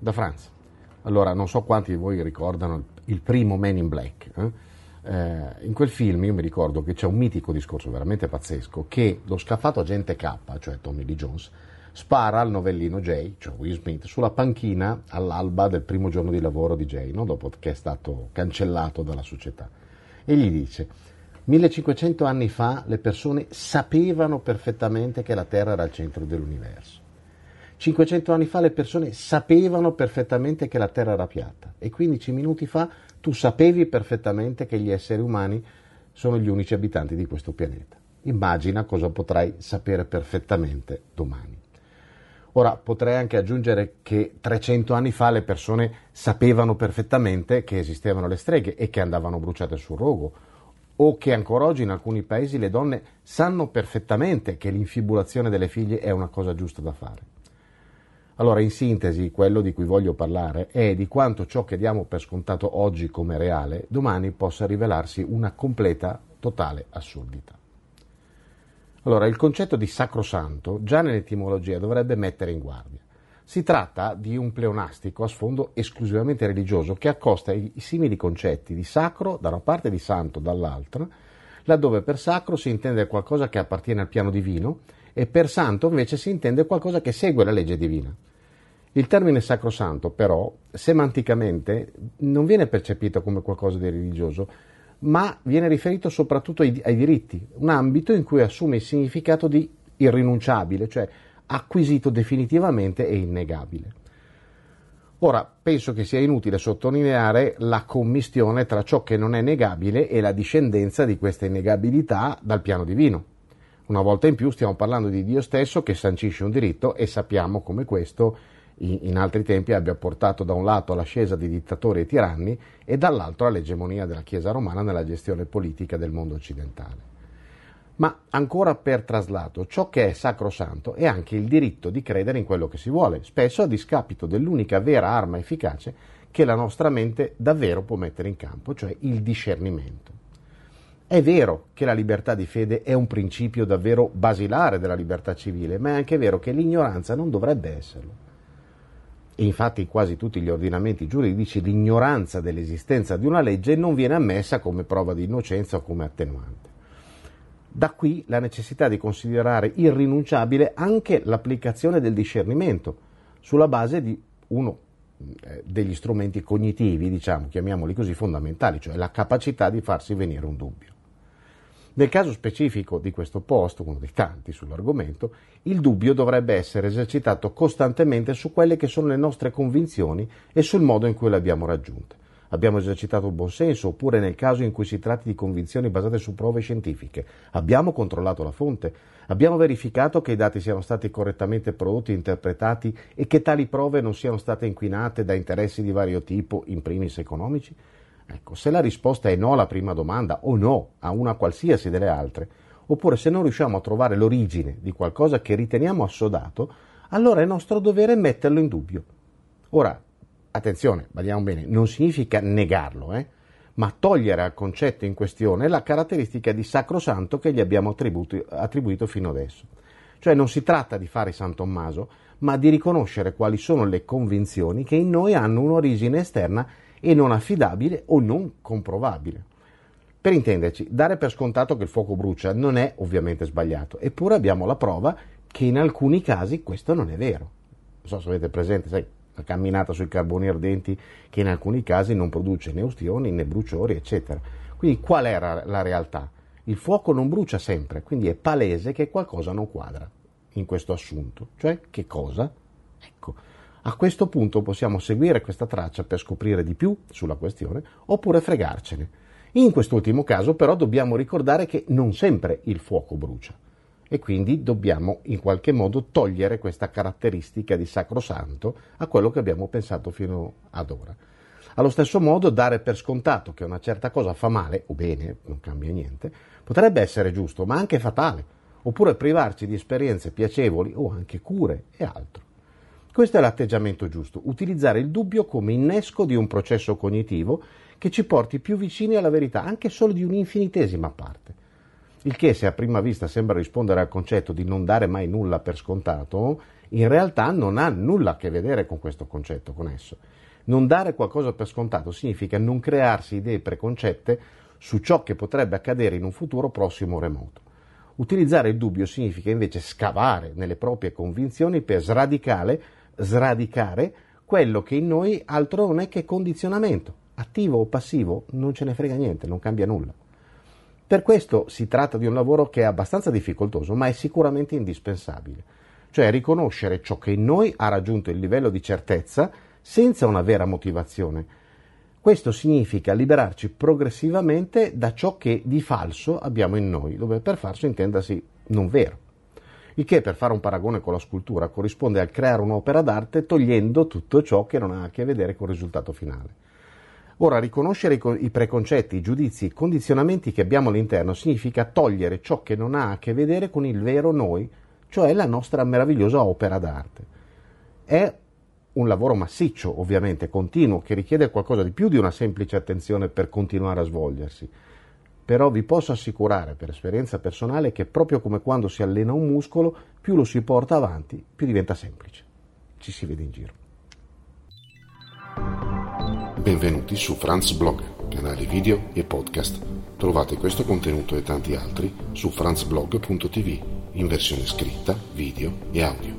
da Franz. Allora, non so quanti di voi ricordano il primo Man in Black. Eh? Eh, in quel film io mi ricordo che c'è un mitico discorso veramente pazzesco che lo scaffato agente K, cioè Tommy Lee Jones, spara al novellino Jay, cioè Will Smith, sulla panchina all'alba del primo giorno di lavoro di Jay, no? dopo che è stato cancellato dalla società. E gli dice, 1500 anni fa le persone sapevano perfettamente che la Terra era al centro dell'universo. 500 anni fa le persone sapevano perfettamente che la Terra era piatta e 15 minuti fa tu sapevi perfettamente che gli esseri umani sono gli unici abitanti di questo pianeta. Immagina cosa potrai sapere perfettamente domani. Ora potrei anche aggiungere che 300 anni fa le persone sapevano perfettamente che esistevano le streghe e che andavano bruciate sul rogo, o che ancora oggi in alcuni paesi le donne sanno perfettamente che l'infibulazione delle figlie è una cosa giusta da fare. Allora, in sintesi, quello di cui voglio parlare è di quanto ciò che diamo per scontato oggi come reale, domani possa rivelarsi una completa, totale assurdità. Allora, il concetto di sacrosanto già nell'etimologia dovrebbe mettere in guardia. Si tratta di un pleonastico a sfondo esclusivamente religioso che accosta i simili concetti di sacro da una parte e di santo dall'altra, laddove per sacro si intende qualcosa che appartiene al piano divino e per santo invece si intende qualcosa che segue la legge divina. Il termine sacrosanto però semanticamente non viene percepito come qualcosa di religioso, ma viene riferito soprattutto ai, ai diritti, un ambito in cui assume il significato di irrinunciabile, cioè acquisito definitivamente e innegabile. Ora, penso che sia inutile sottolineare la commistione tra ciò che non è negabile e la discendenza di questa innegabilità dal piano divino. Una volta in più stiamo parlando di Dio stesso che sancisce un diritto e sappiamo come questo in altri tempi abbia portato da un lato all'ascesa di dittatori e tiranni e dall'altro all'egemonia della Chiesa romana nella gestione politica del mondo occidentale. Ma ancora per traslato, ciò che è sacrosanto è anche il diritto di credere in quello che si vuole, spesso a discapito dell'unica vera arma efficace che la nostra mente davvero può mettere in campo, cioè il discernimento. È vero che la libertà di fede è un principio davvero basilare della libertà civile, ma è anche vero che l'ignoranza non dovrebbe esserlo e infatti in quasi tutti gli ordinamenti giuridici l'ignoranza dell'esistenza di una legge non viene ammessa come prova di innocenza o come attenuante. Da qui la necessità di considerare irrinunciabile anche l'applicazione del discernimento sulla base di uno eh, degli strumenti cognitivi, diciamo, chiamiamoli così, fondamentali, cioè la capacità di farsi venire un dubbio. Nel caso specifico di questo post, uno dei tanti sull'argomento, il dubbio dovrebbe essere esercitato costantemente su quelle che sono le nostre convinzioni e sul modo in cui le abbiamo raggiunte. Abbiamo esercitato il buonsenso oppure nel caso in cui si tratti di convinzioni basate su prove scientifiche. Abbiamo controllato la fonte. Abbiamo verificato che i dati siano stati correttamente prodotti e interpretati e che tali prove non siano state inquinate da interessi di vario tipo, in primis economici. Ecco, se la risposta è no alla prima domanda o no a una qualsiasi delle altre, oppure se non riusciamo a trovare l'origine di qualcosa che riteniamo assodato, allora è nostro dovere metterlo in dubbio. Ora, attenzione, badiamo bene, non significa negarlo, eh? ma togliere al concetto in questione la caratteristica di sacrosanto che gli abbiamo attribuito fino adesso. Cioè non si tratta di fare San Tommaso, ma di riconoscere quali sono le convinzioni che in noi hanno un'origine esterna e non affidabile o non comprovabile. Per intenderci, dare per scontato che il fuoco brucia non è ovviamente sbagliato, eppure abbiamo la prova che in alcuni casi questo non è vero. Non so se avete presente, sai, la camminata sui carboni ardenti che in alcuni casi non produce né ustioni né bruciori, eccetera. Quindi qual era la realtà? Il fuoco non brucia sempre, quindi è palese che qualcosa non quadra in questo assunto. Cioè, che cosa? Ecco, a questo punto possiamo seguire questa traccia per scoprire di più sulla questione oppure fregarcene. In quest'ultimo caso però dobbiamo ricordare che non sempre il fuoco brucia e quindi dobbiamo in qualche modo togliere questa caratteristica di sacrosanto a quello che abbiamo pensato fino ad ora. Allo stesso modo dare per scontato che una certa cosa fa male o bene, non cambia niente, potrebbe essere giusto ma anche fatale, oppure privarci di esperienze piacevoli o anche cure e altro. Questo è l'atteggiamento giusto, utilizzare il dubbio come innesco di un processo cognitivo che ci porti più vicini alla verità, anche solo di un'infinitesima parte. Il che, se a prima vista sembra rispondere al concetto di non dare mai nulla per scontato, in realtà non ha nulla a che vedere con questo concetto, con esso. Non dare qualcosa per scontato significa non crearsi idee preconcette su ciò che potrebbe accadere in un futuro prossimo o remoto. Utilizzare il dubbio significa invece scavare nelle proprie convinzioni per sradicare, sradicare quello che in noi altro non è che condizionamento, attivo o passivo, non ce ne frega niente, non cambia nulla. Per questo si tratta di un lavoro che è abbastanza difficoltoso, ma è sicuramente indispensabile, cioè riconoscere ciò che in noi ha raggiunto il livello di certezza senza una vera motivazione. Questo significa liberarci progressivamente da ciò che di falso abbiamo in noi, dove per falso intendasi non vero. Il che, per fare un paragone con la scultura, corrisponde al creare un'opera d'arte togliendo tutto ciò che non ha a che vedere con il risultato finale. Ora, riconoscere i, preconcetti, i giudizi, i condizionamenti che abbiamo all'interno significa togliere ciò che non ha a che vedere con il vero noi, cioè la nostra meravigliosa opera d'arte. È un lavoro massiccio, ovviamente, continuo, che richiede qualcosa di più di una semplice attenzione per continuare a svolgersi. Però vi posso assicurare, per esperienza personale, che proprio come quando si allena un muscolo, più lo si porta avanti, più diventa semplice. Ci si vede in giro. Benvenuti su Franz Blog, canale video e podcast. Trovate questo contenuto e tanti altri su franzblog.tv in versione scritta, video e audio.